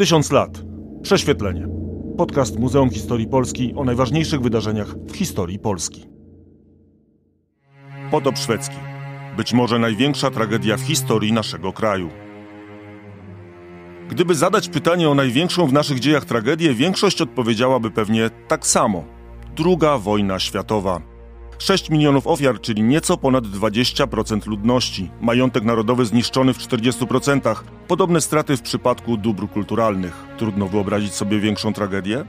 Tysiąc lat. Prześwietlenie. Podcast Muzeum Historii Polski o najważniejszych wydarzeniach w historii Polski. Potop szwedzki. Być może największa tragedia w historii naszego kraju. Gdyby zadać pytanie o największą w naszych dziejach tragedię, większość odpowiedziałaby pewnie tak samo. Druga wojna światowa. 6 milionów ofiar, czyli nieco ponad 20% ludności. Majątek narodowy zniszczony w 40%. Podobne straty w przypadku dóbr kulturalnych. Trudno wyobrazić sobie większą tragedię?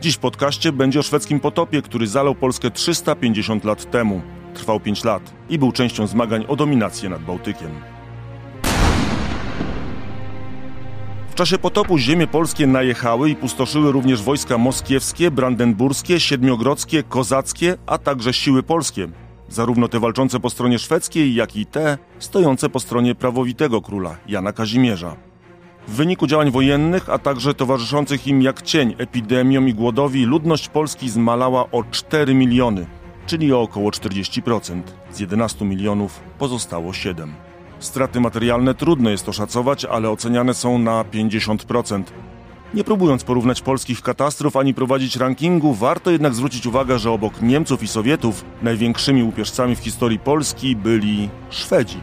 Dziś w podcaście będzie o szwedzkim potopie, który zalał Polskę 350 lat temu. Trwał 5 lat i był częścią zmagań o dominację nad Bałtykiem. Czasie potopu ziemie polskie najechały i pustoszyły również wojska moskiewskie, brandenburskie, siedmiogrodzkie, kozackie, a także siły polskie. Zarówno te walczące po stronie szwedzkiej, jak i te stojące po stronie prawowitego króla, Jana Kazimierza. W wyniku działań wojennych, a także towarzyszących im jak cień epidemiom i głodowi, ludność Polski zmalała o 4 miliony, czyli o około 40%. Z 11 milionów pozostało 7. Straty materialne trudno jest oszacować, ale oceniane są na 50%. Nie próbując porównać polskich katastrof ani prowadzić rankingu, warto jednak zwrócić uwagę, że obok Niemców i Sowietów największymi łupieżcami w historii Polski byli Szwedzi.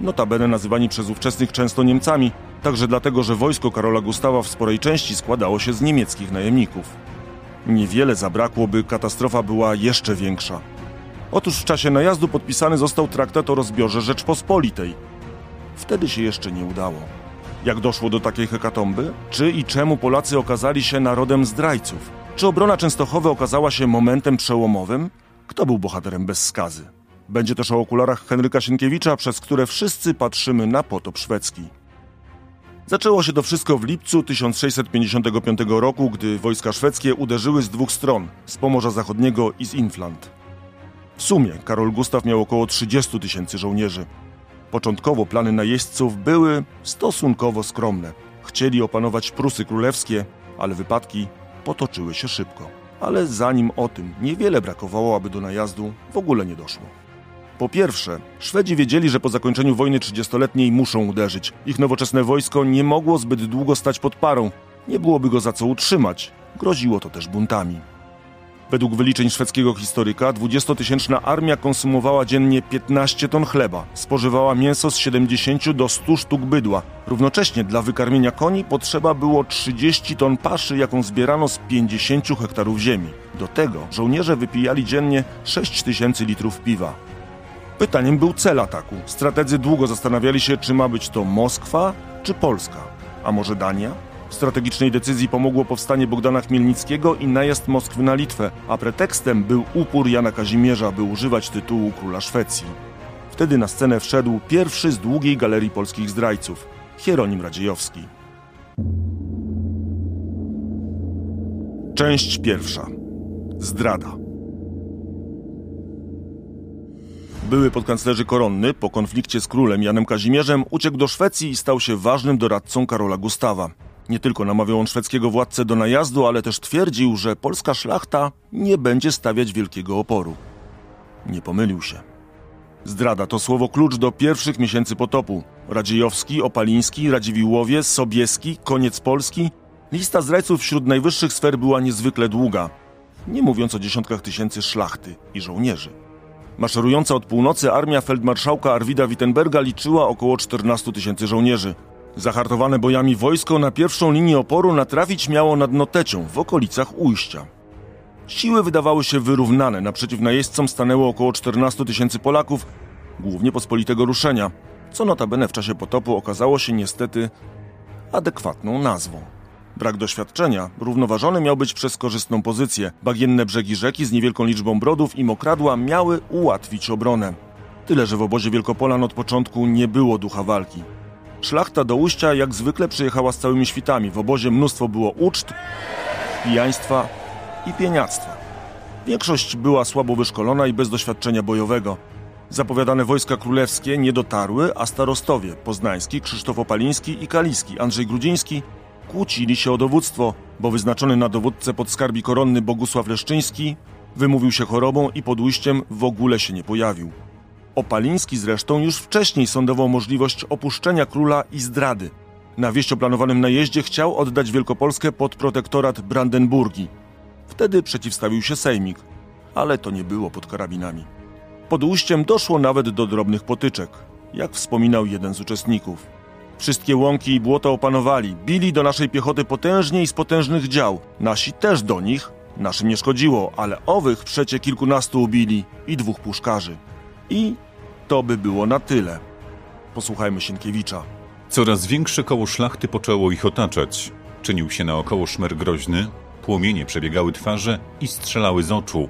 Notabene nazywani przez ówczesnych często Niemcami, także dlatego, że wojsko Karola Gustawa w sporej części składało się z niemieckich najemników. Niewiele zabrakło, by katastrofa była jeszcze większa. Otóż w czasie najazdu podpisany został traktat o rozbiorze Rzeczpospolitej. Wtedy się jeszcze nie udało. Jak doszło do takiej hekatomby? Czy i czemu Polacy okazali się narodem zdrajców? Czy obrona Częstochowy okazała się momentem przełomowym? Kto był bohaterem bez skazy? Będzie też o okularach Henryka Sienkiewicza, przez które wszyscy patrzymy na potop szwedzki. Zaczęło się to wszystko w lipcu 1655 roku, gdy wojska szwedzkie uderzyły z dwóch stron, z Pomorza Zachodniego i z Infland. W sumie Karol Gustaw miał około 30 tysięcy żołnierzy. Początkowo plany najeźdźców były stosunkowo skromne. Chcieli opanować Prusy Królewskie, ale wypadki potoczyły się szybko. Ale zanim o tym niewiele brakowało, aby do najazdu w ogóle nie doszło. Po pierwsze, Szwedzi wiedzieli, że po zakończeniu wojny trzydziestoletniej muszą uderzyć. Ich nowoczesne wojsko nie mogło zbyt długo stać pod parą. Nie byłoby go za co utrzymać. Groziło to też buntami. Według wyliczeń szwedzkiego historyka 20-tysięczna armia konsumowała dziennie 15 ton chleba, spożywała mięso z 70 do 100 sztuk bydła. Równocześnie dla wykarmienia koni potrzeba było 30 ton paszy, jaką zbierano z 50 hektarów ziemi. Do tego żołnierze wypijali dziennie 6 tysięcy litrów piwa. Pytaniem był cel ataku. Strategzy długo zastanawiali się, czy ma być to Moskwa czy Polska, a może Dania? Strategicznej decyzji pomogło powstanie Bogdana Chmielnickiego i najazd Moskwy na Litwę, a pretekstem był upór Jana Kazimierza, by używać tytułu króla Szwecji. Wtedy na scenę wszedł pierwszy z długiej galerii polskich zdrajców, Hieronim Radziejowski. Część pierwsza. Zdrada. Były podkanclerzy koronny po konflikcie z królem Janem Kazimierzem uciekł do Szwecji i stał się ważnym doradcą Karola Gustawa. Nie tylko namawiał on szwedzkiego władcę do najazdu, ale też twierdził, że polska szlachta nie będzie stawiać wielkiego oporu. Nie pomylił się. Zdrada to słowo klucz do pierwszych miesięcy potopu. Radziejowski, Opaliński, Radziwiłłowie, Sobieski, Koniec Polski. Lista zdrajców wśród najwyższych sfer była niezwykle długa. Nie mówiąc o dziesiątkach tysięcy szlachty i żołnierzy. Maszerująca od północy armia feldmarszałka Arwida Wittenberga liczyła około 14 tysięcy żołnierzy. Zahartowane bojami wojsko na pierwszą linię oporu natrafić miało nad Notecią w okolicach ujścia. Siły wydawały się wyrównane, naprzeciw najeźdźcom stanęło około 14 tysięcy Polaków, głównie pospolitego ruszenia, co notabene w czasie potopu okazało się niestety adekwatną nazwą. Brak doświadczenia równoważony miał być przez korzystną pozycję. Bagienne brzegi rzeki z niewielką liczbą brodów i mokradła miały ułatwić obronę. Tyle, że w obozie Wielkopolan od początku nie było ducha walki. Szlachta do ujścia jak zwykle przyjechała z całymi świtami. W obozie mnóstwo było uczt, pijaństwa i pieniactwa. Większość była słabo wyszkolona i bez doświadczenia bojowego. Zapowiadane wojska królewskie nie dotarły, a starostowie poznański, Krzysztof Opaliński i Kaliski, Andrzej Grudziński kłócili się o dowództwo, bo wyznaczony na dowódcę podskarbi koronny Bogusław Leszczyński wymówił się chorobą i pod ujściem w ogóle się nie pojawił. Opaliński zresztą już wcześniej sądował możliwość opuszczenia króla i zdrady. Na wieść o planowanym najeździe chciał oddać Wielkopolskę pod protektorat Brandenburgii. Wtedy przeciwstawił się Sejmik, ale to nie było pod karabinami. Pod ujściem doszło nawet do drobnych potyczek, jak wspominał jeden z uczestników. Wszystkie łąki i błota opanowali, bili do naszej piechoty potężnie i z potężnych dział. Nasi też do nich, naszym nie szkodziło, ale owych przecie kilkunastu ubili i dwóch puszkarzy. I to by było na tyle. Posłuchajmy Sienkiewicza. Coraz większe koło szlachty poczęło ich otaczać. Czynił się naokoło szmer groźny, płomienie przebiegały twarze i strzelały z oczu.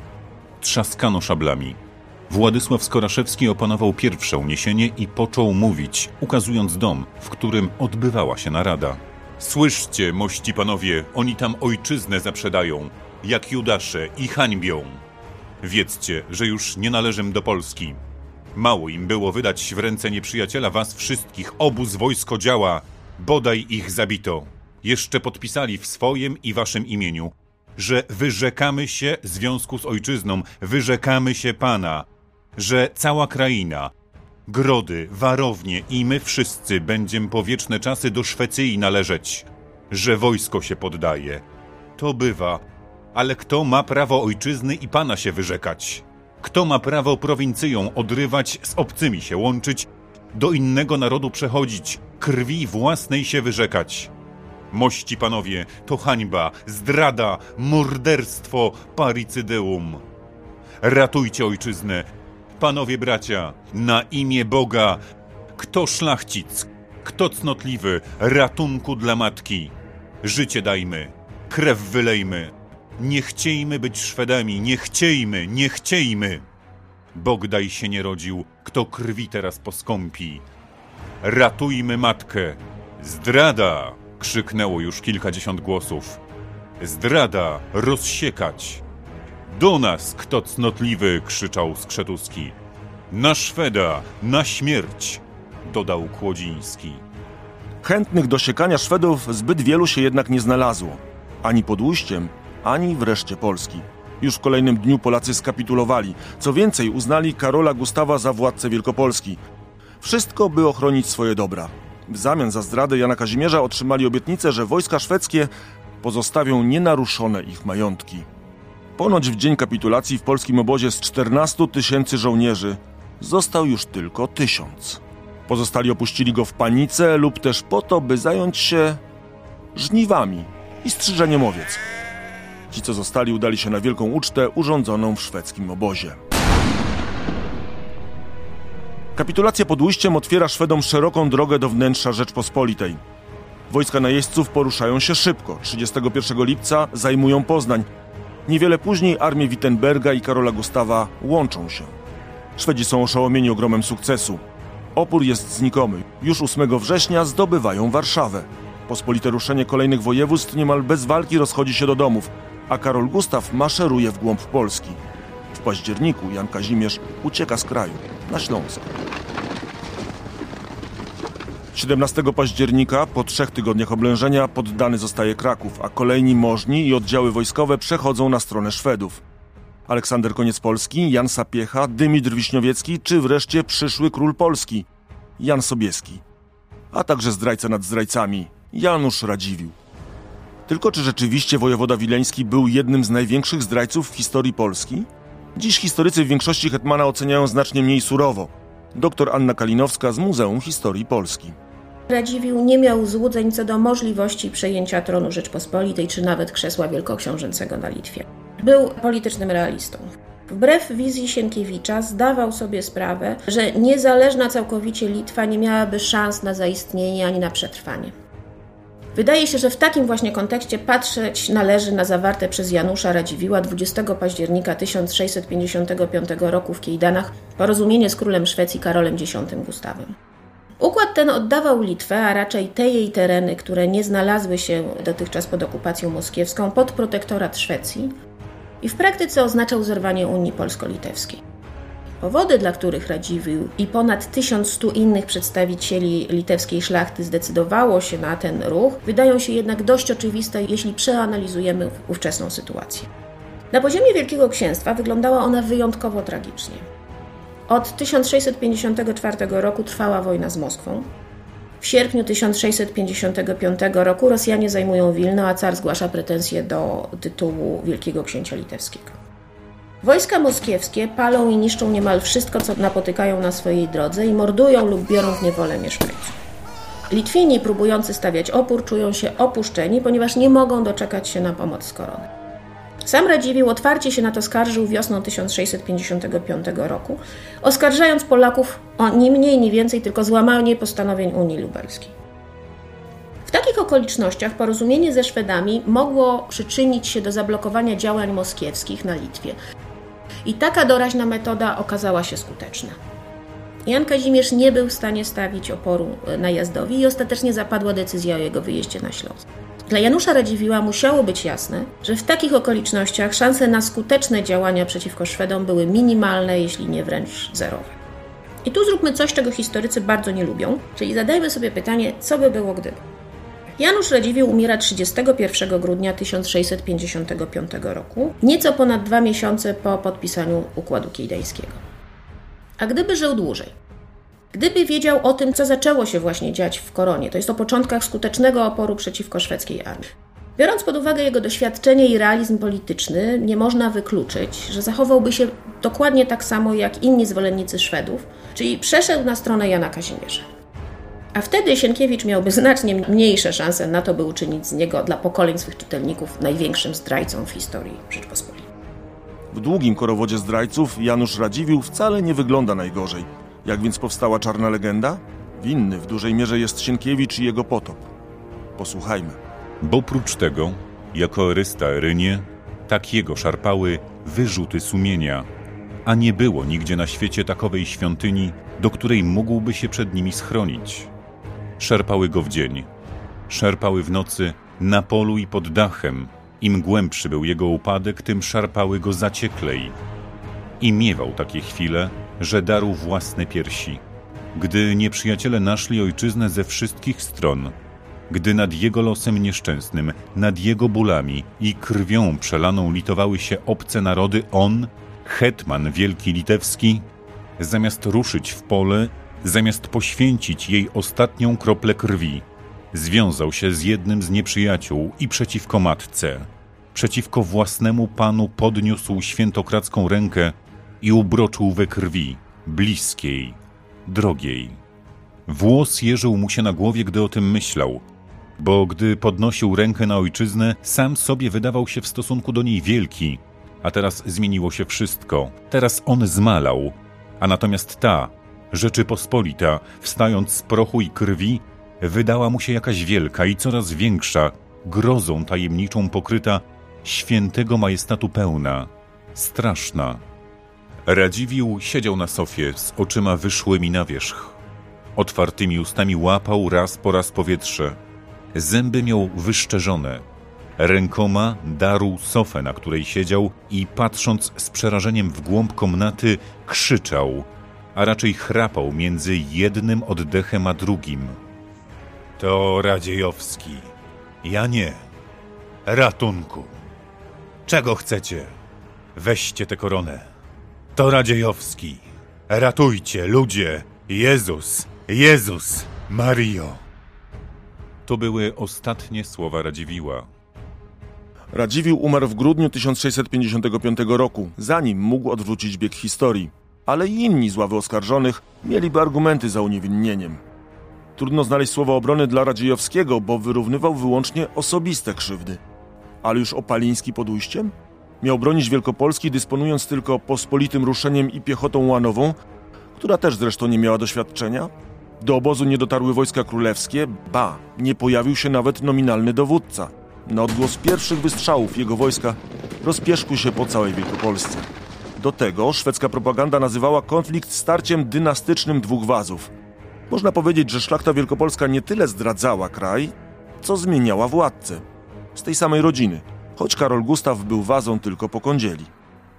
Trzaskano szablami. Władysław Skoraszewski opanował pierwsze uniesienie i począł mówić, ukazując dom, w którym odbywała się narada. Słyszcie, mości panowie, oni tam ojczyznę zaprzedają, jak Judasze i hańbią. Wiedzcie, że już nie należę do Polski. Mało im było wydać w ręce nieprzyjaciela was wszystkich, obóz wojsko działa, bodaj ich zabito. Jeszcze podpisali w swoim i waszym imieniu, że wyrzekamy się związku z ojczyzną, wyrzekamy się Pana, że cała kraina, grody, warownie i my wszyscy będziemy po wieczne czasy do Szwecji należeć, że wojsko się poddaje. To bywa, ale kto ma prawo ojczyzny i Pana się wyrzekać? Kto ma prawo prowincją odrywać, z obcymi się łączyć, do innego narodu przechodzić, krwi własnej się wyrzekać? Mości panowie, to hańba, zdrada, morderstwo, paricydeum. Ratujcie ojczyznę, panowie bracia, na imię Boga, kto szlachcic, kto cnotliwy, ratunku dla matki. Życie dajmy, krew wylejmy. Nie chciejmy być Szwedami, nie chciejmy, nie chciejmy. Bogdaj się nie rodził, kto krwi teraz poskąpi. Ratujmy matkę. Zdrada! krzyknęło już kilkadziesiąt głosów. Zdrada! Rozsiekać! Do nas, kto cnotliwy! krzyczał Skrzetuski. Na Szweda! Na śmierć! dodał Kłodziński. Chętnych do siekania Szwedów zbyt wielu się jednak nie znalazło. Ani pod ujściem, ani wreszcie Polski. Już w kolejnym dniu Polacy skapitulowali. Co więcej, uznali Karola Gustawa za władcę Wielkopolski. Wszystko, by ochronić swoje dobra. W zamian za zdradę Jana Kazimierza otrzymali obietnicę, że wojska szwedzkie pozostawią nienaruszone ich majątki. Ponoć w dzień kapitulacji w polskim obozie z 14 tysięcy żołnierzy został już tylko tysiąc. Pozostali opuścili go w panice lub też po to, by zająć się żniwami i strzyżeniem owiec. Ci, co zostali, udali się na wielką ucztę urządzoną w szwedzkim obozie. Kapitulacja pod ujściem otwiera Szwedom szeroką drogę do wnętrza Rzeczpospolitej. Wojska najeźdźców poruszają się szybko. 31 lipca zajmują Poznań. Niewiele później armie Wittenberga i Karola Gustawa łączą się. Szwedzi są oszołomieni ogromem sukcesu. Opór jest znikomy. Już 8 września zdobywają Warszawę. Pospolite ruszenie kolejnych województw niemal bez walki rozchodzi się do domów, a Karol Gustaw maszeruje w głąb Polski. W październiku Jan Kazimierz ucieka z kraju, na Śląsk. 17 października, po trzech tygodniach oblężenia, poddany zostaje Kraków, a kolejni możni i oddziały wojskowe przechodzą na stronę Szwedów. Aleksander Koniec Polski, Jan Sapiecha, Dymitr Wiśniowiecki, czy wreszcie przyszły król Polski, Jan Sobieski. A także zdrajca nad zdrajcami, Janusz Radziwiłł. Tylko czy rzeczywiście wojewoda wileński był jednym z największych zdrajców w historii Polski? Dziś historycy w większości Hetmana oceniają znacznie mniej surowo. Doktor Anna Kalinowska z Muzeum Historii Polski. Radziwiłł nie miał złudzeń co do możliwości przejęcia tronu Rzeczpospolitej czy nawet krzesła wielkoksiążęcego na Litwie. Był politycznym realistą. Wbrew wizji Sienkiewicza zdawał sobie sprawę, że niezależna całkowicie Litwa nie miałaby szans na zaistnienie ani na przetrwanie. Wydaje się, że w takim właśnie kontekście patrzeć należy na zawarte przez Janusza Radziwiła 20 października 1655 roku w Kiejdanach porozumienie z królem Szwecji Karolem X Gustawem. Układ ten oddawał Litwę, a raczej te jej tereny, które nie znalazły się dotychczas pod okupacją moskiewską, pod protektorat Szwecji i w praktyce oznaczał zerwanie Unii Polsko-Litewskiej. Powody, dla których Radziwiłł i ponad 1100 innych przedstawicieli litewskiej szlachty zdecydowało się na ten ruch, wydają się jednak dość oczywiste, jeśli przeanalizujemy ówczesną sytuację. Na poziomie Wielkiego Księstwa wyglądała ona wyjątkowo tragicznie. Od 1654 roku trwała wojna z Moskwą. W sierpniu 1655 roku Rosjanie zajmują Wilno, a car zgłasza pretensje do tytułu Wielkiego Księcia Litewskiego. Wojska moskiewskie palą i niszczą niemal wszystko, co napotykają na swojej drodze i mordują lub biorą w niewolę mieszkańców. Litwini próbujący stawiać opór czują się opuszczeni, ponieważ nie mogą doczekać się na pomoc z korony. Sam Radziwiłł otwarcie się na to skarżył wiosną 1655 roku, oskarżając Polaków o ni mniej, ni więcej tylko złamanie postanowień Unii Lubelskiej. W takich okolicznościach porozumienie ze Szwedami mogło przyczynić się do zablokowania działań moskiewskich na Litwie. I taka doraźna metoda okazała się skuteczna. Jan Kazimierz nie był w stanie stawić oporu najazdowi i ostatecznie zapadła decyzja o jego wyjeździe na Śląsk. Dla Janusza Radziwiła musiało być jasne, że w takich okolicznościach szanse na skuteczne działania przeciwko Szwedom były minimalne, jeśli nie wręcz zerowe. I tu zróbmy coś, czego historycy bardzo nie lubią, czyli zadajmy sobie pytanie, co by było gdyby. Janusz Radziwiłł umiera 31 grudnia 1655 roku, nieco ponad dwa miesiące po podpisaniu Układu Kijdejskiego. A gdyby żył dłużej, Gdyby wiedział o tym, co zaczęło się właśnie dziać w Koronie, to jest o początkach skutecznego oporu przeciwko szwedzkiej armii. Biorąc pod uwagę jego doświadczenie i realizm polityczny, nie można wykluczyć, że zachowałby się dokładnie tak samo jak inni zwolennicy Szwedów, czyli przeszedł na stronę Jana Kazimierza. A wtedy Sienkiewicz miałby znacznie mniejsze szanse na to, by uczynić z niego dla pokoleń swych czytelników największym zdrajcą w historii Rzeczpospolitej. W długim korowodzie zdrajców Janusz Radziwiłł wcale nie wygląda najgorzej. Jak więc powstała czarna legenda? Winny w dużej mierze jest Sienkiewicz i jego potop. Posłuchajmy. Bo prócz tego, jako Erysta Erynie, tak jego szarpały wyrzuty sumienia, a nie było nigdzie na świecie takowej świątyni, do której mógłby się przed nimi schronić. Szarpały go w dzień, szarpały w nocy, na polu i pod dachem. Im głębszy był jego upadek, tym szarpały go zacieklej. I miewał takie chwile, że darł własne piersi. Gdy nieprzyjaciele naszli ojczyznę ze wszystkich stron, gdy nad jego losem nieszczęsnym, nad jego bólami i krwią przelaną litowały się obce narody, on, hetman wielki litewski, zamiast ruszyć w pole, zamiast poświęcić jej ostatnią kroplę krwi, związał się z jednym z nieprzyjaciół i przeciwko matce, przeciwko własnemu panu podniósł świętokradzką rękę i ubroczył we krwi, bliskiej, drogiej. Włos jeżył mu się na głowie, gdy o tym myślał, bo gdy podnosił rękę na ojczyznę, sam sobie wydawał się w stosunku do niej wielki, a teraz zmieniło się wszystko. Teraz on zmalał, a natomiast ta, Rzeczypospolita, wstając z prochu i krwi, wydała mu się jakaś wielka i coraz większa, grozą tajemniczą pokryta, świętego majestatu pełna, straszna. Radziwił siedział na sofie z oczyma wyszłymi na wierzch. Otwartymi ustami łapał raz po raz powietrze. Zęby miał wyszczerzone. Rękoma darł sofę, na której siedział i patrząc z przerażeniem w głąb komnaty, krzyczał, a raczej chrapał między jednym oddechem a drugim. To Radziejowski. Ja nie. Ratunku. Czego chcecie? Weźcie tę koronę. To Radziejowski. Ratujcie, ludzie! Jezus! Jezus! Mario! To były ostatnie słowa Radziwiła. Radziwiłł umarł w grudniu 1655 roku, zanim mógł odwrócić bieg historii. Ale i inni z ławy oskarżonych mieliby argumenty za uniewinnieniem. Trudno znaleźć słowa obrony dla Radziejowskiego, bo wyrównywał wyłącznie osobiste krzywdy. Ale już Opaliński pod ujściem? Miał bronić Wielkopolski, dysponując tylko pospolitym ruszeniem i piechotą łanową, która też zresztą nie miała doświadczenia. Do obozu nie dotarły wojska królewskie, ba, nie pojawił się nawet nominalny dowódca. Na odgłos pierwszych wystrzałów jego wojska rozpieszkł się po całej Wielkopolsce. Do tego szwedzka propaganda nazywała konflikt starciem dynastycznym dwóch wazów. Można powiedzieć, że szlachta wielkopolska nie tyle zdradzała kraj, co zmieniała władcę. Z tej samej rodziny – choć Karol Gustaw był wazą tylko po kądzieli.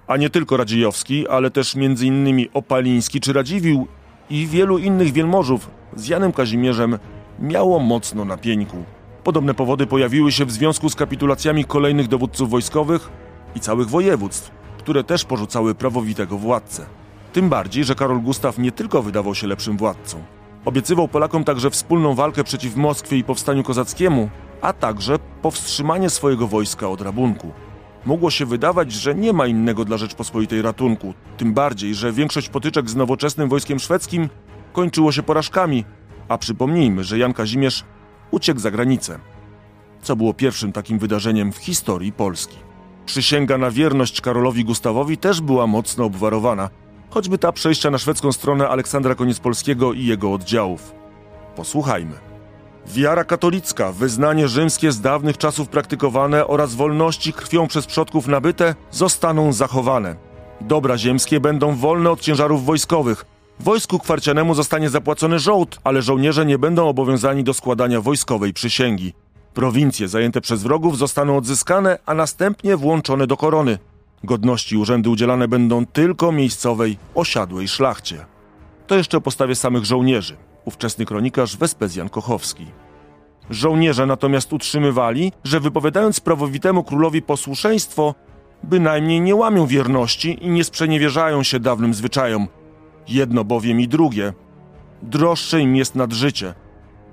A nie tylko Radziejowski, ale też m.in. Opaliński czy Radziwił i wielu innych wielmożów z Janem Kazimierzem miało mocno na pieńku. Podobne powody pojawiły się w związku z kapitulacjami kolejnych dowódców wojskowych i całych województw, które też porzucały prawowitego władcę. Tym bardziej, że Karol Gustaw nie tylko wydawał się lepszym władcą, Obiecywał Polakom także wspólną walkę przeciw Moskwie i powstaniu kozackiemu, a także powstrzymanie swojego wojska od rabunku. Mogło się wydawać, że nie ma innego dla Rzeczpospolitej ratunku, tym bardziej, że większość potyczek z nowoczesnym wojskiem szwedzkim kończyło się porażkami, a przypomnijmy, że Jan Kazimierz uciekł za granicę, co było pierwszym takim wydarzeniem w historii Polski. Przysięga na wierność Karolowi Gustawowi też była mocno obwarowana, choćby ta przejścia na szwedzką stronę Aleksandra Koniec-Polskiego i jego oddziałów. Posłuchajmy. Wiara katolicka, wyznanie rzymskie z dawnych czasów praktykowane oraz wolności krwią przez przodków nabyte zostaną zachowane. Dobra ziemskie będą wolne od ciężarów wojskowych. Wojsku kwarcianemu zostanie zapłacony żołd, ale żołnierze nie będą obowiązani do składania wojskowej przysięgi. Prowincje zajęte przez wrogów zostaną odzyskane, a następnie włączone do korony. Godności urzędy udzielane będą tylko miejscowej, osiadłej szlachcie. To jeszcze o postawie samych żołnierzy. Ówczesny kronikarz Wespezjan Kochowski. Żołnierze natomiast utrzymywali, że wypowiadając prawowitemu królowi posłuszeństwo, bynajmniej nie łamią wierności i nie sprzeniewierzają się dawnym zwyczajom. Jedno bowiem i drugie. Droższe im jest nad życie,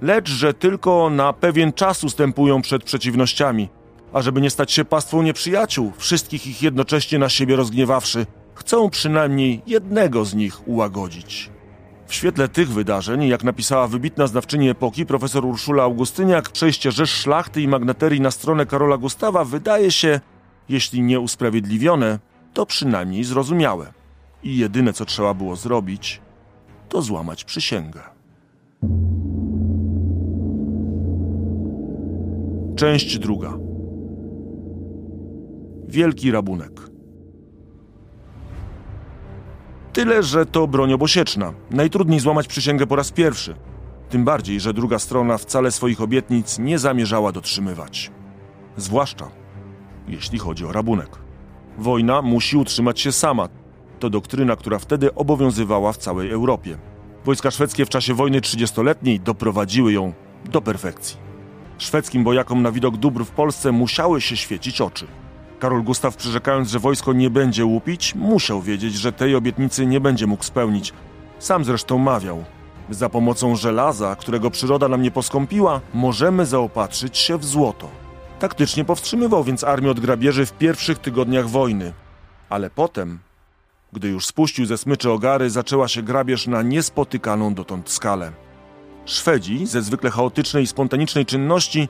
lecz że tylko na pewien czas ustępują przed przeciwnościami, ażeby nie stać się pastwą nieprzyjaciół, wszystkich ich jednocześnie na siebie rozgniewawszy, chcą przynajmniej jednego z nich ułagodzić. W świetle tych wydarzeń, jak napisała wybitna znawczyni epoki profesor Urszula Augustyniak, przejście rzesz szlachty i magnaterii na stronę Karola Gustawa wydaje się, jeśli nie usprawiedliwione, to przynajmniej zrozumiałe. I jedyne co trzeba było zrobić, to złamać przysięgę. Część druga. Wielki rabunek. Tyle, że to broń obosieczna. Najtrudniej złamać przysięgę po raz pierwszy. Tym bardziej, że druga strona wcale swoich obietnic nie zamierzała dotrzymywać. Zwłaszcza jeśli chodzi o rabunek. Wojna musi utrzymać się sama. To doktryna, która wtedy obowiązywała w całej Europie. Wojska szwedzkie w czasie wojny trzydziestoletniej doprowadziły ją do perfekcji. Szwedzkim bojakom na widok dóbr w Polsce musiały się świecić oczy. Karol Gustaw, przyrzekając, że wojsko nie będzie łupić, musiał wiedzieć, że tej obietnicy nie będzie mógł spełnić. Sam zresztą mawiał. Za pomocą żelaza, którego przyroda nam nie poskąpiła, możemy zaopatrzyć się w złoto. Taktycznie powstrzymywał więc armię od grabieży w pierwszych tygodniach wojny. Ale potem, gdy już spuścił ze smyczy ogary, zaczęła się grabież na niespotykaną dotąd skalę. Szwedzi, ze zwykle chaotycznej i spontanicznej czynności,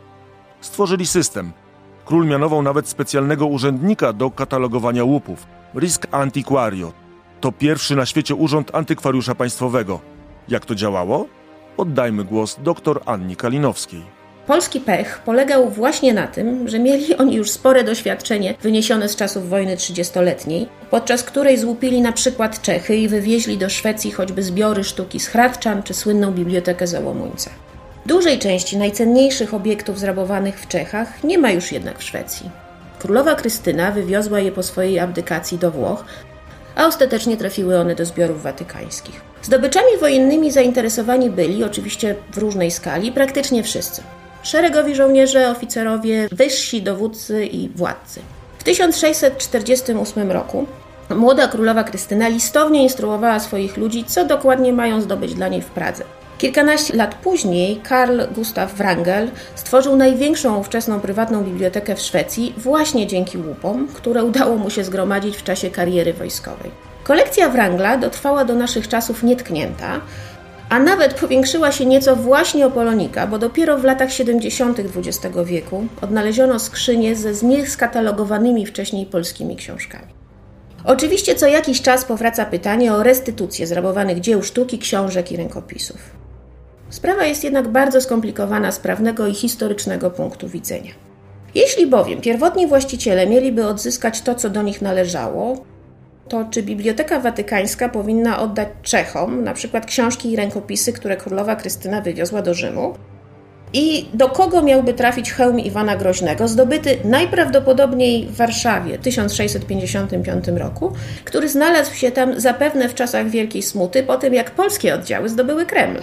stworzyli system – Król mianował nawet specjalnego urzędnika do katalogowania łupów. Risk Antiquario. To pierwszy na świecie urząd antykwariusza państwowego. Jak to działało? Oddajmy głos dr Anni Kalinowskiej. Polski pech polegał właśnie na tym, że mieli oni już spore doświadczenie wyniesione z czasów wojny trzydziestoletniej, podczas której złupili na przykład Czechy i wywieźli do Szwecji choćby zbiory sztuki z Hradczan czy słynną bibliotekę Załomuńca. Dużej części najcenniejszych obiektów zrabowanych w Czechach nie ma już jednak w Szwecji. Królowa Krystyna wywiozła je po swojej abdykacji do Włoch, a ostatecznie trafiły one do zbiorów watykańskich. Zdobyczami wojennymi zainteresowani byli, oczywiście w różnej skali, praktycznie wszyscy. Szeregowi żołnierze, oficerowie, wyżsi dowódcy i władcy. W 1648 roku młoda królowa Krystyna listownie instruowała swoich ludzi, co dokładnie mają zdobyć dla niej w Pradze. Kilkanaście lat później Karl Gustav Wrangel stworzył największą ówczesną prywatną bibliotekę w Szwecji właśnie dzięki łupom, które udało mu się zgromadzić w czasie kariery wojskowej. Kolekcja Wrangla dotrwała do naszych czasów nietknięta, a nawet powiększyła się nieco właśnie o Polonika, bo dopiero w latach 70. XX wieku odnaleziono skrzynie ze znieskatalogowanymi wcześniej polskimi książkami. Oczywiście co jakiś czas powraca pytanie o restytucję zrabowanych dzieł sztuki, książek i rękopisów. Sprawa jest jednak bardzo skomplikowana z prawnego i historycznego punktu widzenia. Jeśli bowiem pierwotni właściciele mieliby odzyskać to, co do nich należało, to czy Biblioteka Watykańska powinna oddać Czechom na przykład książki i rękopisy, które królowa Krystyna wywiozła do Rzymu? I do kogo miałby trafić hełm Iwana Groźnego, zdobyty najprawdopodobniej w Warszawie w 1655 roku, który znalazł się tam zapewne w czasach Wielkiej Smuty, po tym jak polskie oddziały zdobyły Kreml?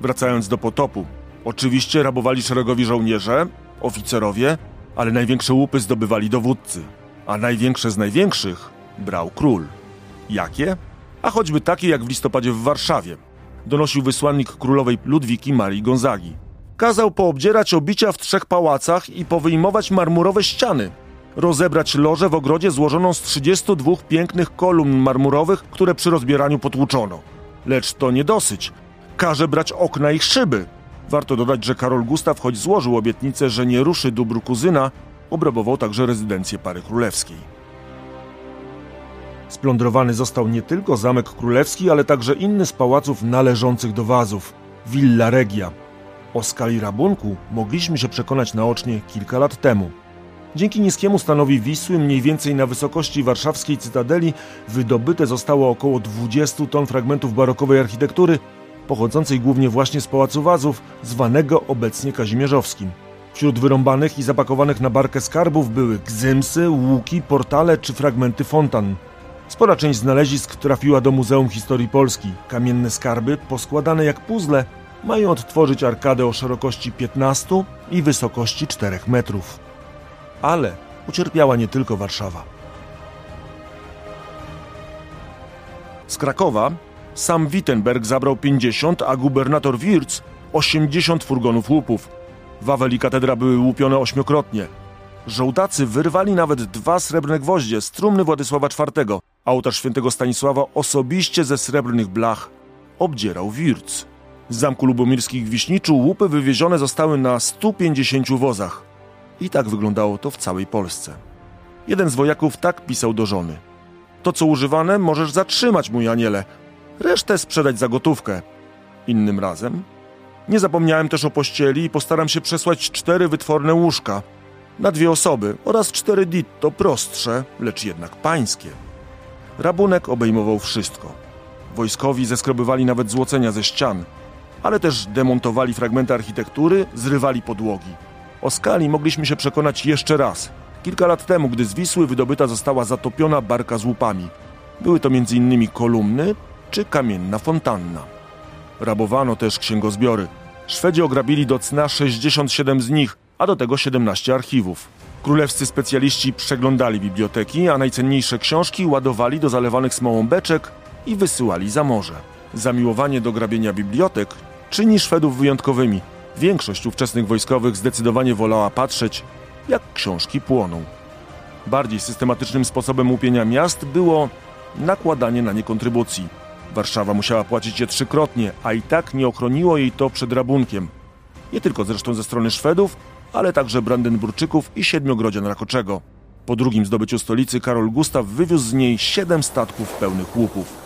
Wracając do potopu, oczywiście rabowali szeregowi żołnierze, oficerowie, ale największe łupy zdobywali dowódcy, a największe z największych brał król. Jakie? A choćby takie jak w listopadzie w Warszawie. donosił wysłannik królowej Ludwiki Marii Gonzagi. Kazał poobdzierać obicia w trzech pałacach i powyjmować marmurowe ściany. Rozebrać lożę w ogrodzie złożoną z 32 pięknych kolumn marmurowych, które przy rozbieraniu potłuczono. Lecz to nie dosyć. Każe brać okna i szyby. Warto dodać, że Karol Gustaw, choć złożył obietnicę, że nie ruszy dóbr kuzyna, obrabował także rezydencję pary królewskiej. Splądrowany został nie tylko Zamek Królewski, ale także inny z pałaców należących do Wazów Villa Regia. O skali rabunku mogliśmy się przekonać naocznie kilka lat temu. Dzięki niskiemu stanowi Wisły, mniej więcej na wysokości warszawskiej cytadeli, wydobyte zostało około 20 ton fragmentów barokowej architektury, pochodzącej głównie właśnie z Pałacu Wazów, zwanego obecnie Kazimierzowskim. Wśród wyrąbanych i zapakowanych na barkę skarbów były gzymsy, łuki, portale czy fragmenty fontan. Spora część znalezisk trafiła do Muzeum Historii Polski. Kamienne skarby, poskładane jak puzzle, mają odtworzyć arkadę o szerokości 15 i wysokości 4 metrów. Ale ucierpiała nie tylko Warszawa. Z Krakowa sam Wittenberg zabrał 50, a gubernator Wirz 80 furgonów łupów. Wawel i katedra były łupione ośmiokrotnie. Żołdacy wyrwali nawet dwa srebrne gwoździe z trumny Władysława IV, ołtarz świętego Stanisława osobiście ze srebrnych blach obdzierał Wirc. Z zamku lubomirskich Wiśniczu łupy wywiezione zostały na 150 wozach. I tak wyglądało to w całej Polsce. Jeden z wojaków tak pisał do żony. To, co używane, możesz zatrzymać, mój aniele. Resztę sprzedać za gotówkę. Innym razem. Nie zapomniałem też o pościeli i postaram się przesłać cztery wytworne łóżka. Na dwie osoby oraz cztery ditto prostsze, lecz jednak pańskie. Rabunek obejmował wszystko. Wojskowi zeskrobywali nawet złocenia ze ścian, ale też demontowali fragmenty architektury, zrywali podłogi. O skali mogliśmy się przekonać jeszcze raz. Kilka lat temu, gdy z Wisły wydobyta została zatopiona barka z łupami. Były to m.in. kolumny czy kamienna fontanna. Rabowano też księgozbiory. Szwedzi ograbili do cna 67 z nich, a do tego 17 archiwów. Królewscy specjaliści przeglądali biblioteki, a najcenniejsze książki ładowali do zalewanych smołą beczek i wysyłali za morze. Zamiłowanie do grabienia bibliotek czyni Szwedów wyjątkowymi. Większość ówczesnych wojskowych zdecydowanie wolała patrzeć, jak książki płoną. Bardziej systematycznym sposobem łupienia miast było nakładanie na nie kontrybucji. Warszawa musiała płacić je trzykrotnie, a i tak nie ochroniło jej to przed rabunkiem. Nie tylko zresztą ze strony Szwedów, ale także Brandenburczyków i Siedmiogrodzian Rakoczego. Po drugim zdobyciu stolicy Karol Gustaw wywiózł z niej siedem statków pełnych łupów.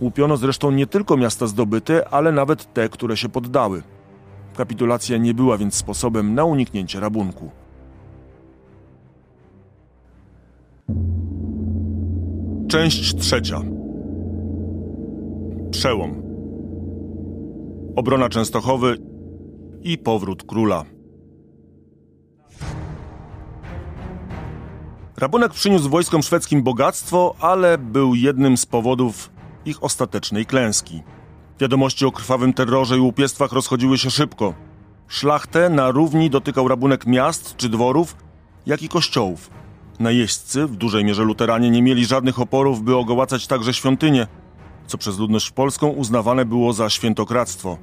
Łupiono zresztą nie tylko miasta zdobyte, ale nawet te, które się poddały. Kapitulacja nie była więc sposobem na uniknięcie rabunku. Część trzecia. Przełom. Obrona Częstochowy i powrót króla. Rabunek przyniósł wojskom szwedzkim bogactwo, ale był jednym z powodów ich ostatecznej klęski. Wiadomości o krwawym terrorze i łupiestwach rozchodziły się szybko. Szlachtę na równi dotykał rabunek miast czy dworów, jak i kościołów. Najeźdźcy, w dużej mierze luteranie, nie mieli żadnych oporów, by ogołacać także świątynie, co przez ludność polską uznawane było za świętokradztwo.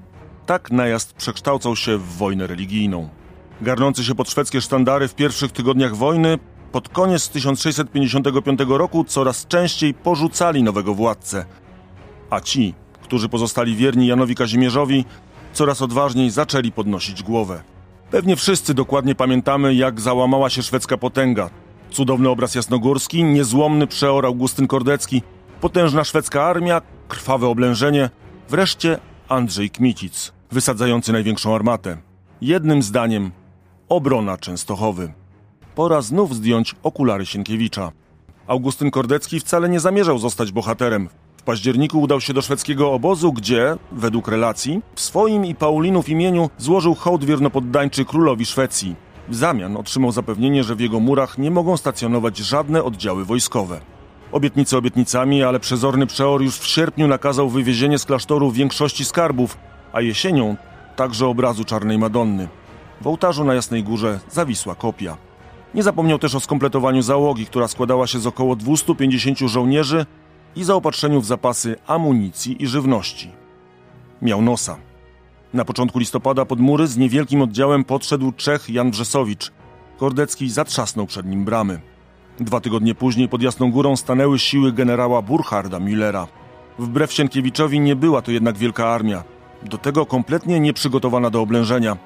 Tak najazd przekształcał się w wojnę religijną. Garnący się pod szwedzkie sztandary w pierwszych tygodniach wojny, pod koniec 1655 roku coraz częściej porzucali nowego władcę, a ci, którzy pozostali wierni Janowi Kazimierzowi, coraz odważniej zaczęli podnosić głowę. Pewnie wszyscy dokładnie pamiętamy, jak załamała się szwedzka potęga. Cudowny obraz jasnogórski, niezłomny przeor Augustyn Kordecki, potężna szwedzka armia, krwawe oblężenie, wreszcie Andrzej Kmicic, wysadzający największą armatę. Jednym zdaniem obrona Częstochowy. Pora znów zdjąć okulary Sienkiewicza. Augustyn Kordecki wcale nie zamierzał zostać bohaterem październiku udał się do szwedzkiego obozu, gdzie, według relacji, w swoim i Paulinów imieniu złożył hołd wiernopoddańczy królowi Szwecji. W zamian otrzymał zapewnienie, że w jego murach nie mogą stacjonować żadne oddziały wojskowe. Obietnice obietnicami, ale przezorny przeor już w sierpniu nakazał wywiezienie z klasztoru większości skarbów, a jesienią także obrazu Czarnej Madonny. W ołtarzu na Jasnej Górze zawisła kopia. Nie zapomniał też o skompletowaniu załogi, która składała się z około 250 żołnierzy, i zaopatrzeniu w zapasy amunicji i żywności. Miał nosa. Na początku listopada pod mury z niewielkim oddziałem podszedł Czech Jan Brzesowicz. Kordecki zatrzasnął przed nim bramy. Dwa tygodnie później pod Jasną Górą stanęły siły generała Burcharda Müllera. Wbrew Sienkiewiczowi nie była to jednak wielka armia. Do tego kompletnie nieprzygotowana do oblężenia.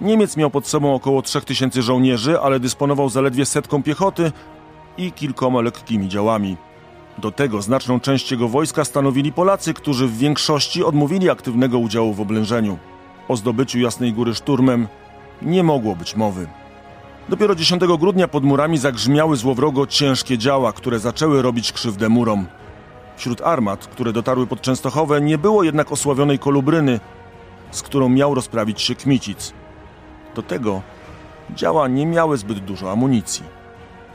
Niemiec miał pod sobą około 3000 żołnierzy, ale dysponował zaledwie setką piechoty i kilkoma lekkimi działami. Do tego znaczną część jego wojska stanowili Polacy, którzy w większości odmówili aktywnego udziału w oblężeniu. O zdobyciu Jasnej Góry szturmem nie mogło być mowy. Dopiero 10 grudnia pod murami zagrzmiały złowrogo ciężkie działa, które zaczęły robić krzywdę murom. Wśród armat, które dotarły pod Częstochowę, nie było jednak osławionej kolubryny, z którą miał rozprawić się Kmicic. Do tego działa nie miały zbyt dużo amunicji.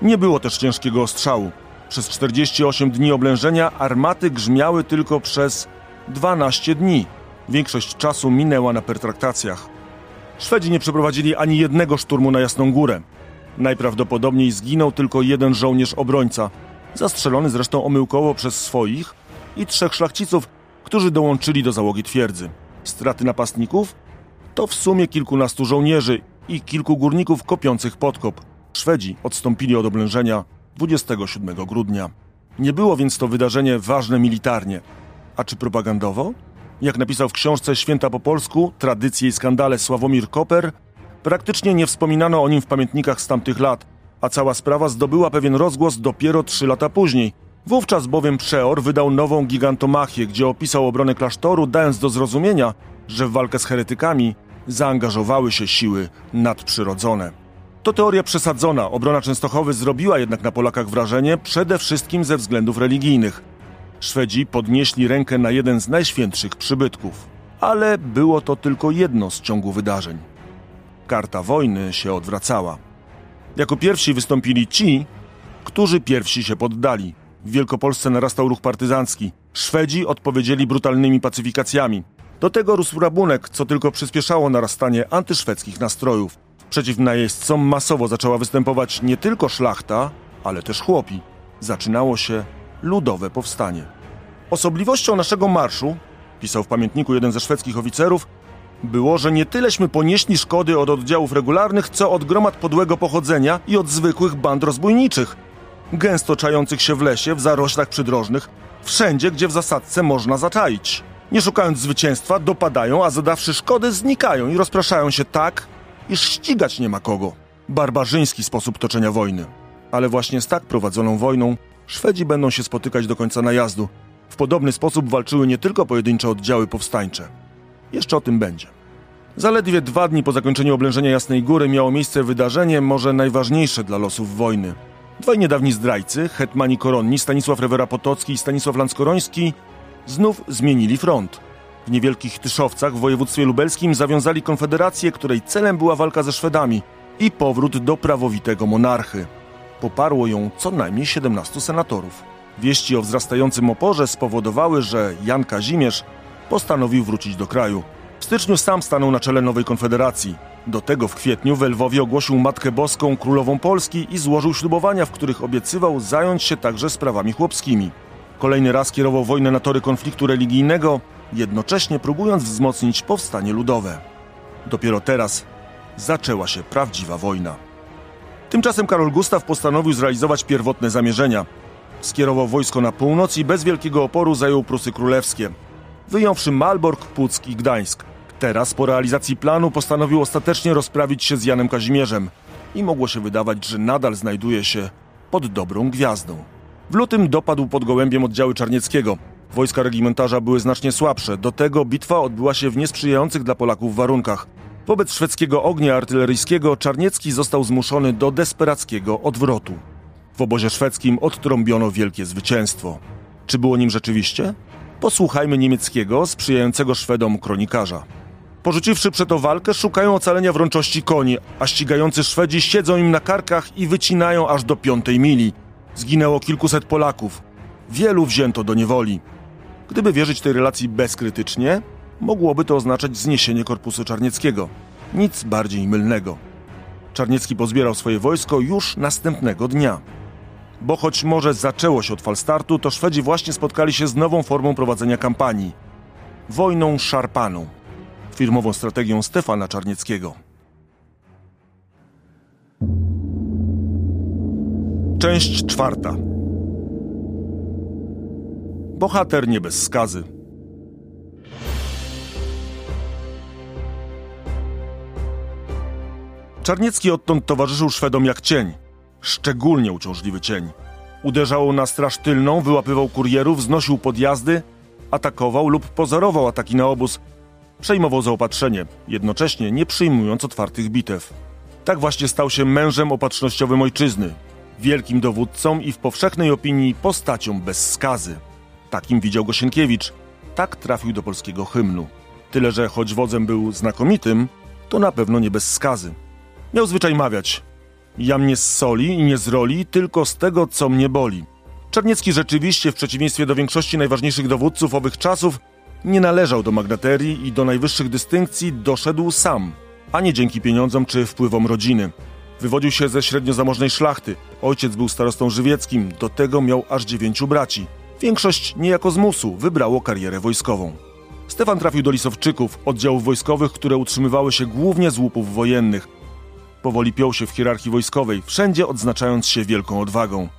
Nie było też ciężkiego ostrzału. Przez 48 dni oblężenia armaty grzmiały tylko przez 12 dni. Większość czasu minęła na pertraktacjach. Szwedzi nie przeprowadzili ani jednego szturmu na Jasną Górę. Najprawdopodobniej zginął tylko jeden żołnierz obrońca, zastrzelony zresztą omyłkowo przez swoich i trzech szlachciców, którzy dołączyli do załogi twierdzy. Straty napastników to w sumie kilkunastu żołnierzy i kilku górników kopiących podkop. Szwedzi odstąpili od oblężenia 27 grudnia. Nie było więc to wydarzenie ważne militarnie. A czy propagandowo? Jak napisał w książce Święta po polsku, Tradycje i skandale Sławomir Koper, praktycznie nie wspominano o nim w pamiętnikach z tamtych lat, a cała sprawa zdobyła pewien rozgłos dopiero trzy lata później. Wówczas bowiem Przeor wydał nową gigantomachię, gdzie opisał obronę klasztoru, dając do zrozumienia, że w walkę z heretykami zaangażowały się siły nadprzyrodzone. To teoria przesadzona. Obrona Częstochowy zrobiła jednak na Polakach wrażenie przede wszystkim ze względów religijnych. Szwedzi podnieśli rękę na jeden z najświętszych przybytków. Ale było to tylko jedno z ciągu wydarzeń. Karta wojny się odwracała. Jako pierwsi wystąpili ci, którzy pierwsi się poddali. W Wielkopolsce narastał ruch partyzancki. Szwedzi odpowiedzieli brutalnymi pacyfikacjami. Do tego rósł rabunek, co tylko przyspieszało narastanie antyszwedzkich nastrojów. Przeciw najeźdźcom masowo zaczęła występować nie tylko szlachta, ale też chłopi. Zaczynało się ludowe powstanie. Osobliwością naszego marszu, pisał w pamiętniku jeden ze szwedzkich oficerów, było, że nie tyleśmy ponieśli szkody od oddziałów regularnych, co od gromad podłego pochodzenia i od zwykłych band rozbójniczych, gęsto czających się w lesie, w zaroślach przydrożnych, wszędzie, gdzie w zasadce można zaczaić. Nie szukając zwycięstwa, dopadają, a zadawszy szkody, znikają i rozpraszają się tak, iż ścigać nie ma kogo. Barbarzyński sposób toczenia wojny. Ale właśnie z tak prowadzoną wojną Szwedzi będą się spotykać do końca najazdu. W podobny sposób walczyły nie tylko pojedyncze oddziały powstańcze. Jeszcze o tym będzie. Zaledwie dwa dni po zakończeniu oblężenia Jasnej Góry miało miejsce wydarzenie, może najważniejsze dla losów wojny. Dwaj niedawni zdrajcy, hetmani koronni Stanisław Rewera Potocki i Stanisław Lanskoroński, znów zmienili front. W niewielkich Tyszowcach w województwie lubelskim zawiązali konfederację, której celem była walka ze Szwedami i powrót do prawowitego monarchy. Poparło ją co najmniej 17 senatorów. Wieści o wzrastającym oporze spowodowały, że Jan Kazimierz postanowił wrócić do kraju. W styczniu sam stanął na czele nowej konfederacji. Do tego w kwietniu w Lwowie ogłosił Matkę Boską Królową Polski i złożył ślubowania, w których obiecywał zająć się także sprawami chłopskimi. Kolejny raz kierował wojnę na tory konfliktu religijnego, jednocześnie próbując wzmocnić powstanie ludowe. Dopiero teraz zaczęła się prawdziwa wojna. Tymczasem Karol Gustaw postanowił zrealizować pierwotne zamierzenia. Skierował wojsko na północ i bez wielkiego oporu zajął Prusy Królewskie, wyjąwszy Malbork, Puck i Gdańsk. Teraz, po realizacji planu, postanowił ostatecznie rozprawić się z Janem Kazimierzem i mogło się wydawać, że nadal znajduje się pod dobrą gwiazdą. W lutym dopadł pod Gołębiem oddziały Czarnieckiego. Wojska regimentarza były znacznie słabsze, do tego bitwa odbyła się w niesprzyjających dla Polaków warunkach. Wobec szwedzkiego ognia artyleryjskiego Czarniecki został zmuszony do desperackiego odwrotu. W obozie szwedzkim odtrąbiono wielkie zwycięstwo. Czy było nim rzeczywiście? Posłuchajmy niemieckiego, sprzyjającego Szwedom kronikarza. Porzuciwszy przeto walkę, szukają ocalenia wrączości koni, a ścigający Szwedzi siedzą im na karkach i wycinają aż do piątej mili. Zginęło kilkuset Polaków. Wielu wzięto do niewoli. Gdyby wierzyć tej relacji bezkrytycznie, mogłoby to oznaczać zniesienie korpusu Czarnieckiego. Nic bardziej mylnego. Czarniecki pozbierał swoje wojsko już następnego dnia. Bo choć może zaczęło się od falstartu, to Szwedzi właśnie spotkali się z nową formą prowadzenia kampanii wojną szarpaną, firmową strategią Stefana Czarnieckiego. Część czwarta. Bohater nie bez skazy. Czarniecki odtąd towarzyszył Szwedom jak cień. Szczególnie uciążliwy cień. Uderzał na straż tylną, wyłapywał kurierów, znosił podjazdy, atakował lub pozorował ataki na obóz. Przejmował zaopatrzenie, jednocześnie nie przyjmując otwartych bitew. Tak właśnie stał się mężem opatrznościowym ojczyzny, wielkim dowódcą i w powszechnej opinii postacią bez skazy. Takim widział go Sienkiewicz. Tak trafił do polskiego hymnu. Tyle, że choć wodzem był znakomitym, to na pewno nie bez skazy. Miał zwyczaj mawiać: Jam nie z soli i nie z roli, tylko z tego, co mnie boli. Czarniecki rzeczywiście, w przeciwieństwie do większości najważniejszych dowódców owych czasów, nie należał do magnaterii i do najwyższych dystynkcji doszedł sam, a nie dzięki pieniądzom czy wpływom rodziny. Wywodził się ze średnio zamożnej szlachty. Ojciec był starostą żywieckim, do tego miał aż dziewięciu braci. Większość niejako z musu wybrało karierę wojskową. Stefan trafił do Lisowczyków, oddziałów wojskowych, które utrzymywały się głównie z łupów wojennych. Powoli piął się w hierarchii wojskowej, wszędzie odznaczając się wielką odwagą.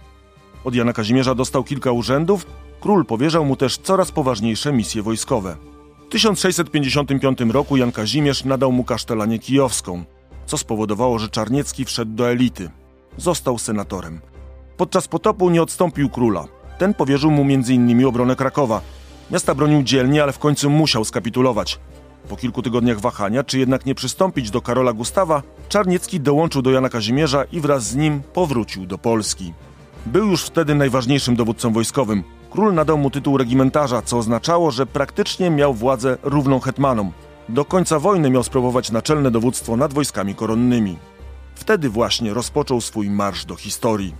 Od Jana Kazimierza dostał kilka urzędów, król powierzał mu też coraz poważniejsze misje wojskowe. W 1655 roku Jan Kazimierz nadał mu kasztelanię kijowską, co spowodowało, że Czarniecki wszedł do elity. Został senatorem. Podczas potopu nie odstąpił króla. Ten powierzył mu m.in. obronę Krakowa. Miasta bronił dzielnie, ale w końcu musiał skapitulować. Po kilku tygodniach wahania, czy jednak nie przystąpić do Karola Gustawa, Czarniecki dołączył do Jana Kazimierza i wraz z nim powrócił do Polski. Był już wtedy najważniejszym dowódcą wojskowym. Król nadał mu tytuł regimentarza, co oznaczało, że praktycznie miał władzę równą hetmanom. Do końca wojny miał sprawować naczelne dowództwo nad wojskami koronnymi. Wtedy właśnie rozpoczął swój marsz do historii.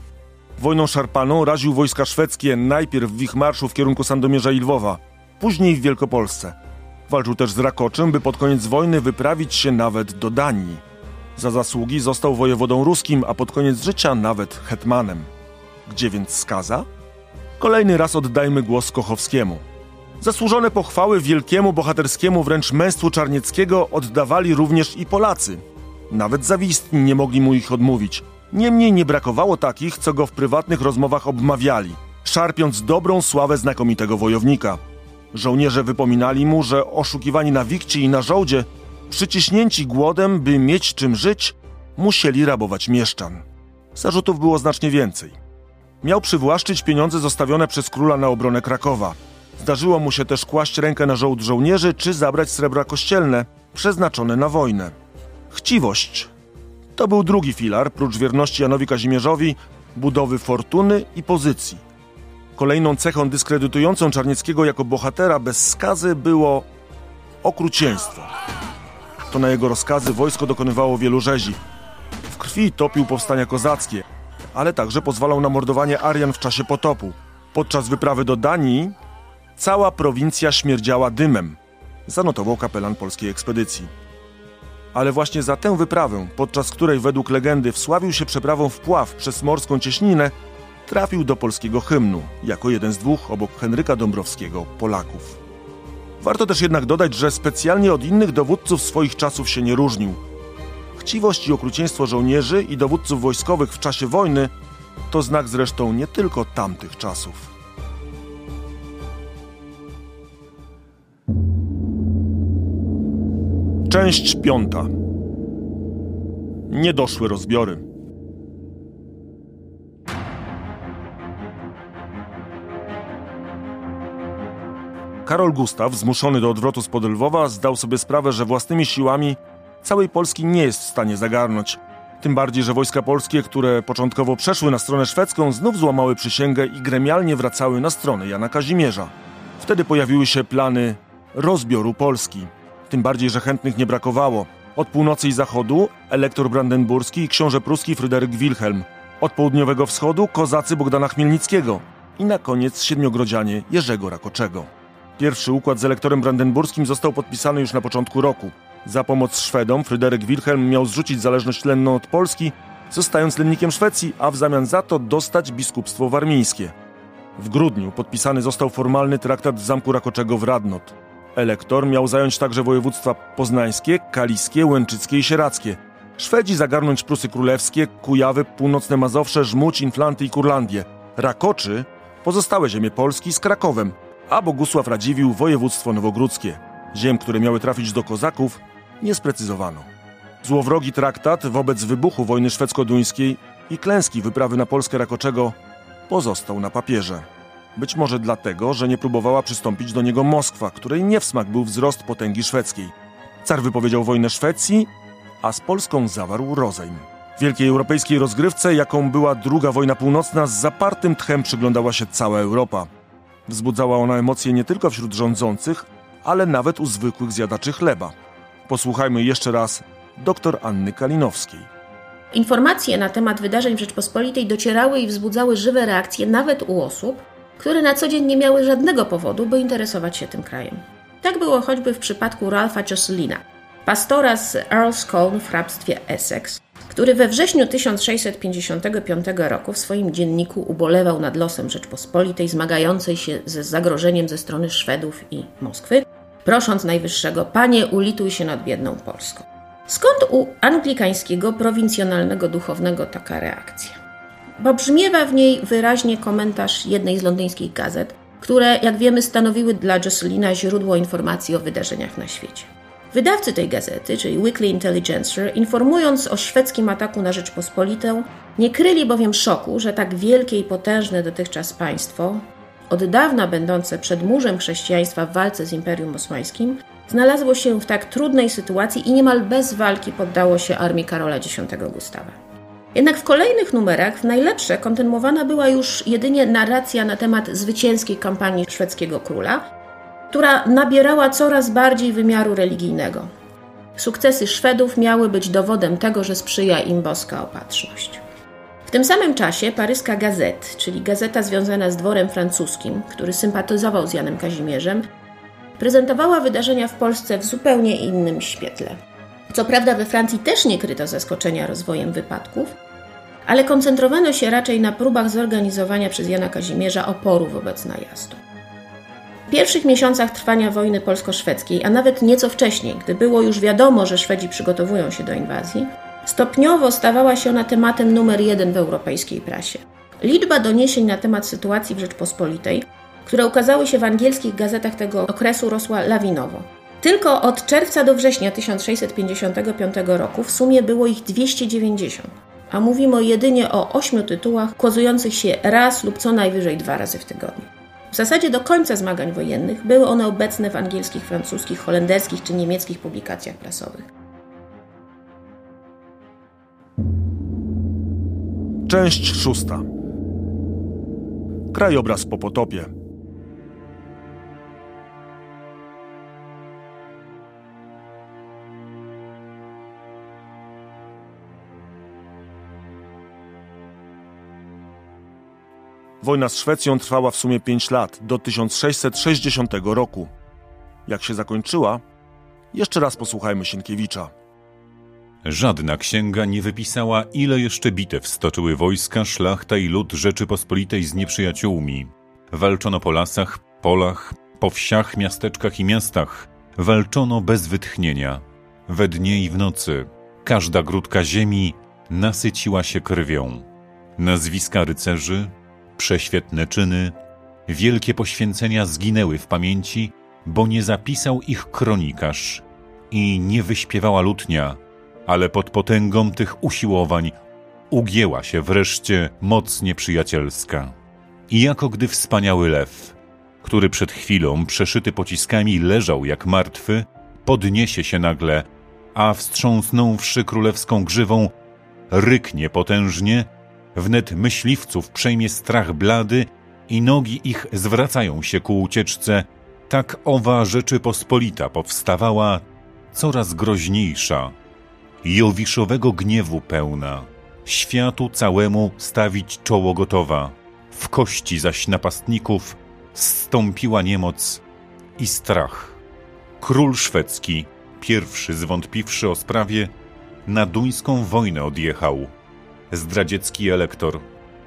Wojną szarpaną raził wojska szwedzkie najpierw w ich marszu w kierunku Sandomierza i Lwowa, później w Wielkopolsce. Walczył też z Rakoczem, by pod koniec wojny wyprawić się nawet do Danii. Za zasługi został wojewodą ruskim, a pod koniec życia nawet hetmanem. Gdzie więc skaza? Kolejny raz oddajmy głos Kochowskiemu. Zasłużone pochwały wielkiemu bohaterskiemu wręcz męstwu Czarnieckiego oddawali również i Polacy. Nawet zawistni nie mogli mu ich odmówić. Niemniej nie brakowało takich, co go w prywatnych rozmowach obmawiali, szarpiąc dobrą sławę znakomitego wojownika. Żołnierze wypominali mu, że oszukiwani na wikcie i na żołdzie, przyciśnięci głodem, by mieć czym żyć, musieli rabować mieszczan. Zarzutów było znacznie więcej miał przywłaszczyć pieniądze zostawione przez króla na obronę Krakowa. Zdarzyło mu się też kłaść rękę na żołd żołnierzy czy zabrać srebra kościelne, przeznaczone na wojnę. Chciwość. To był drugi filar, prócz wierności Janowi Kazimierzowi, budowy fortuny i pozycji. Kolejną cechą dyskredytującą Czarnieckiego jako bohatera bez skazy było okrucieństwo. To na jego rozkazy wojsko dokonywało wielu rzezi. W krwi topił powstania kozackie, ale także pozwalał na mordowanie Arian w czasie potopu. Podczas wyprawy do Danii cała prowincja śmierdziała dymem, zanotował kapelan polskiej ekspedycji. Ale właśnie za tę wyprawę, podczas której według legendy wsławił się przeprawą wpław przez morską cieśninę, trafił do polskiego hymnu, jako jeden z dwóch obok Henryka Dąbrowskiego Polaków. Warto też jednak dodać, że specjalnie od innych dowódców swoich czasów się nie różnił – Chciwość i okrucieństwo żołnierzy i dowódców wojskowych w czasie wojny to znak zresztą nie tylko tamtych czasów. Część piąta. Niedoszłe rozbiory. Karol Gustaw, zmuszony do odwrotu z Lwowa, zdał sobie sprawę, że własnymi siłami całej Polski nie jest w stanie zagarnąć. Tym bardziej, że wojska polskie, które początkowo przeszły na stronę szwedzką, znów złamały przysięgę i gremialnie wracały na stronę Jana Kazimierza. Wtedy pojawiły się plany rozbioru Polski. Tym bardziej, że chętnych nie brakowało. Od północy i zachodu elektor brandenburski i książę pruski Fryderyk Wilhelm. Od południowego wschodu kozacy Bogdana Chmielnickiego. I na koniec siedmiogrodzianie Jerzego Rakoczego. Pierwszy układ z elektorem brandenburskim został podpisany już na początku roku. Za pomoc Szwedom Fryderyk Wilhelm miał zrzucić zależność lenną od Polski, zostając lennikiem Szwecji, a w zamian za to dostać biskupstwo warmińskie. W grudniu podpisany został formalny traktat z Zamku Rakoczego w Radnot. Elektor miał zająć także województwa poznańskie, kaliskie, łęczyckie i sieradzkie. Szwedzi zagarnąć Prusy Królewskie, Kujawy, Północne Mazowsze, Żmudź, Inflanty i Kurlandię. Rakoczy pozostałe ziemie Polski z Krakowem, a Bogusław Radziwił województwo nowogródzkie. Ziem, które miały trafić do kozaków, nie sprecyzowano. Złowrogi traktat wobec wybuchu wojny szwedzko-duńskiej i klęski wyprawy na Polskę Rakoczego pozostał na papierze. Być może dlatego, że nie próbowała przystąpić do niego Moskwa, której nie w smak był wzrost potęgi szwedzkiej. Car wypowiedział wojnę Szwecji, a z Polską zawarł rozejm. Wielkiej europejskiej rozgrywce, jaką była II wojna północna, z zapartym tchem przyglądała się cała Europa. Wzbudzała ona emocje nie tylko wśród rządzących, ale nawet u zwykłych zjadaczy chleba. Posłuchajmy jeszcze raz dr Anny Kalinowskiej. Informacje na temat wydarzeń w Rzeczpospolitej docierały i wzbudzały żywe reakcje nawet u osób, które na co dzień nie miały żadnego powodu, by interesować się tym krajem. Tak było choćby w przypadku Ralpha Josselina, pastora z Earl's Colne w hrabstwie Essex, który we wrześniu 1655 roku w swoim dzienniku ubolewał nad losem Rzeczpospolitej zmagającej się ze zagrożeniem ze strony Szwedów i Moskwy, prosząc Najwyższego, panie ulituj się nad biedną Polską. Skąd u anglikańskiego prowincjonalnego duchownego taka reakcja? Bo brzmiewa w niej wyraźnie komentarz jednej z londyńskich gazet, które, jak wiemy, stanowiły dla Jocelina źródło informacji o wydarzeniach na świecie. Wydawcy tej gazety, czyli Weekly Intelligencer, informując o szwedzkim ataku na Rzeczpospolitę, nie kryli bowiem szoku, że tak wielkie i potężne dotychczas państwo, od dawna będące przed murzem chrześcijaństwa w walce z Imperium Osmańskim, znalazło się w tak trudnej sytuacji i niemal bez walki poddało się armii Karola X Gustawa. Jednak w kolejnych numerach w najlepsze kontynuowana była już jedynie narracja na temat zwycięskiej kampanii szwedzkiego króla, która nabierała coraz bardziej wymiaru religijnego. Sukcesy Szwedów miały być dowodem tego, że sprzyja im boska opatrzność. W tym samym czasie paryska Gazette, czyli gazeta związana z dworem francuskim, który sympatyzował z Janem Kazimierzem, prezentowała wydarzenia w Polsce w zupełnie innym świetle. Co prawda we Francji też nie kryto zaskoczenia rozwojem wypadków, ale koncentrowano się raczej na próbach zorganizowania przez Jana Kazimierza oporu wobec najazdu. Pierwszych miesiącach trwania wojny polsko-szwedzkiej, a nawet nieco wcześniej, gdy było już wiadomo, że Szwedzi przygotowują się do inwazji, stopniowo stawała się ona tematem numer jeden w europejskiej prasie. Liczba doniesień na temat sytuacji w Rzeczpospolitej które ukazały się w angielskich gazetach tego okresu, rosła lawinowo. Tylko od czerwca do września 1655 roku w sumie było ich 290, a mówimy jedynie o ośmiu tytułach ukazujących się raz lub co najwyżej dwa razy w tygodniu. W zasadzie do końca zmagań wojennych były one obecne w angielskich, francuskich, holenderskich czy niemieckich publikacjach prasowych. Część szósta. Krajobraz po potopie. Wojna z Szwecją trwała w sumie 5 lat, do 1660 roku. Jak się zakończyła? Jeszcze raz posłuchajmy Sienkiewicza. Żadna księga nie wypisała, ile jeszcze bitew stoczyły wojska, szlachta i lud Rzeczypospolitej z nieprzyjaciółmi. Walczono po lasach, polach, po wsiach, miasteczkach i miastach. Walczono bez wytchnienia. We dnie i w nocy. Każda grudka ziemi nasyciła się krwią. Nazwiska rycerzy, Prześwietne czyny, wielkie poświęcenia zginęły w pamięci, bo nie zapisał ich kronikarz i nie wyśpiewała lutnia, ale pod potęgą tych usiłowań ugięła się wreszcie moc nieprzyjacielska. I jako gdy wspaniały lew, który przed chwilą przeszyty pociskami leżał jak martwy, podniesie się nagle, a wstrząsnąwszy królewską grzywą, ryknie potężnie Wnet myśliwców przejmie strach blady i nogi ich zwracają się ku ucieczce. Tak owa Rzeczypospolita powstawała coraz groźniejsza, jowiszowego gniewu pełna, światu całemu stawić czoło gotowa. W kości zaś napastników stąpiła niemoc i strach. Król szwedzki, pierwszy zwątpiwszy o sprawie, na duńską wojnę odjechał – zdradziecki elektor,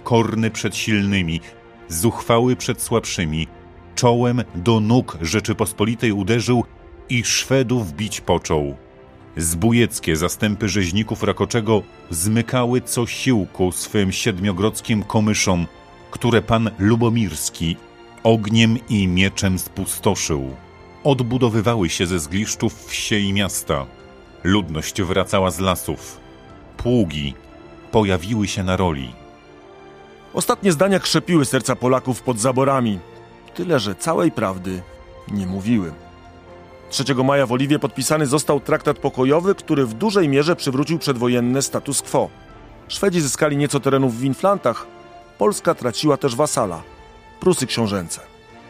korny przed silnymi, zuchwały przed słabszymi, czołem do nóg Rzeczypospolitej uderzył i Szwedów bić począł. Zbójeckie zastępy rzeźników Rakoczego zmykały co siłku swym siedmiogrodzkim komyszom, które pan Lubomirski ogniem i mieczem spustoszył. Odbudowywały się ze zgliszczów wsie i miasta. Ludność wracała z lasów. Pługi pojawiły się na roli. Ostatnie zdania krzepiły serca Polaków pod zaborami, tyle że całej prawdy nie mówiły. 3 maja w Oliwie podpisany został traktat pokojowy, który w dużej mierze przywrócił przedwojenny status quo. Szwedzi zyskali nieco terenów w Inflantach, Polska traciła też wasala Prusy książęce.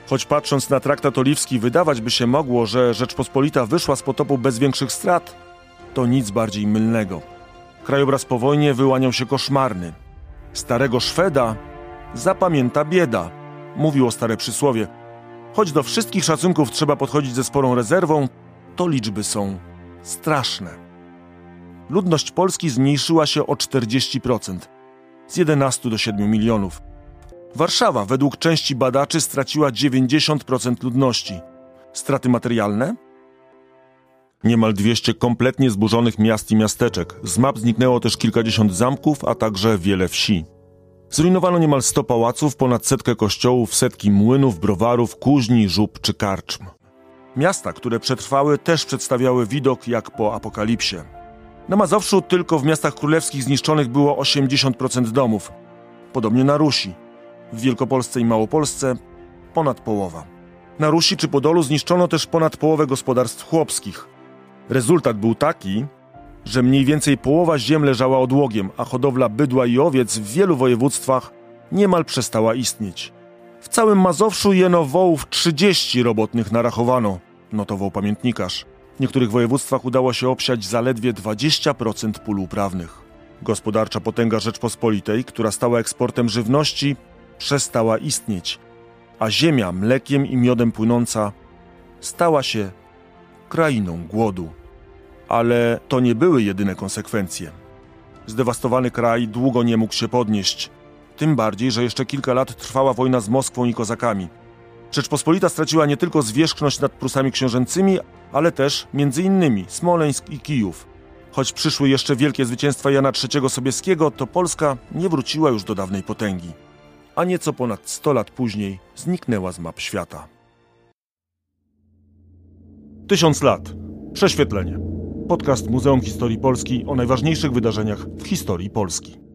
Choć patrząc na traktat oliwski, wydawać by się mogło, że Rzeczpospolita wyszła z potopu bez większych strat, to nic bardziej mylnego. Krajobraz po wojnie wyłaniał się koszmarny. Starego Szweda zapamięta bieda, mówiło stare przysłowie. Choć do wszystkich szacunków trzeba podchodzić ze sporą rezerwą, to liczby są straszne. Ludność Polski zmniejszyła się o 40%, z 11 do 7 milionów. Warszawa według części badaczy straciła 90% ludności. Straty materialne? Niemal 200 kompletnie zburzonych miast i miasteczek. Z map zniknęło też kilkadziesiąt zamków, a także wiele wsi. Zrujnowano niemal 100 pałaców, ponad setkę kościołów, setki młynów, browarów, kuźni, żub czy karczm. Miasta, które przetrwały, też przedstawiały widok jak po apokalipsie. Na Mazowszu tylko w miastach królewskich zniszczonych było 80% domów. Podobnie na Rusi. W Wielkopolsce i Małopolsce ponad połowa. Na Rusi czy Podolu zniszczono też ponad połowę gospodarstw chłopskich. Rezultat był taki, że mniej więcej połowa ziem leżała odłogiem, a hodowla bydła i owiec w wielu województwach niemal przestała istnieć. W całym Mazowszu jeno wołów 30 robotnych narachowano, notował pamiętnikarz. W niektórych województwach udało się obsiać zaledwie 20% pól uprawnych. Gospodarcza potęga Rzeczpospolitej, która stała eksportem żywności, przestała istnieć, a ziemia mlekiem i miodem płynąca stała się krainą głodu. Ale to nie były jedyne konsekwencje. Zdewastowany kraj długo nie mógł się podnieść. Tym bardziej, że jeszcze kilka lat trwała wojna z Moskwą i kozakami. Rzeczpospolita straciła nie tylko zwierzchność nad Prusami książęcymi, ale też między innymi Smoleńsk i Kijów. Choć przyszły jeszcze wielkie zwycięstwa Jana III Sobieskiego, to Polska nie wróciła już do dawnej potęgi. A nieco ponad 100 lat później zniknęła z map świata. Tysiąc lat. Prześwietlenie. Podcast Muzeum Historii Polski o najważniejszych wydarzeniach w historii Polski.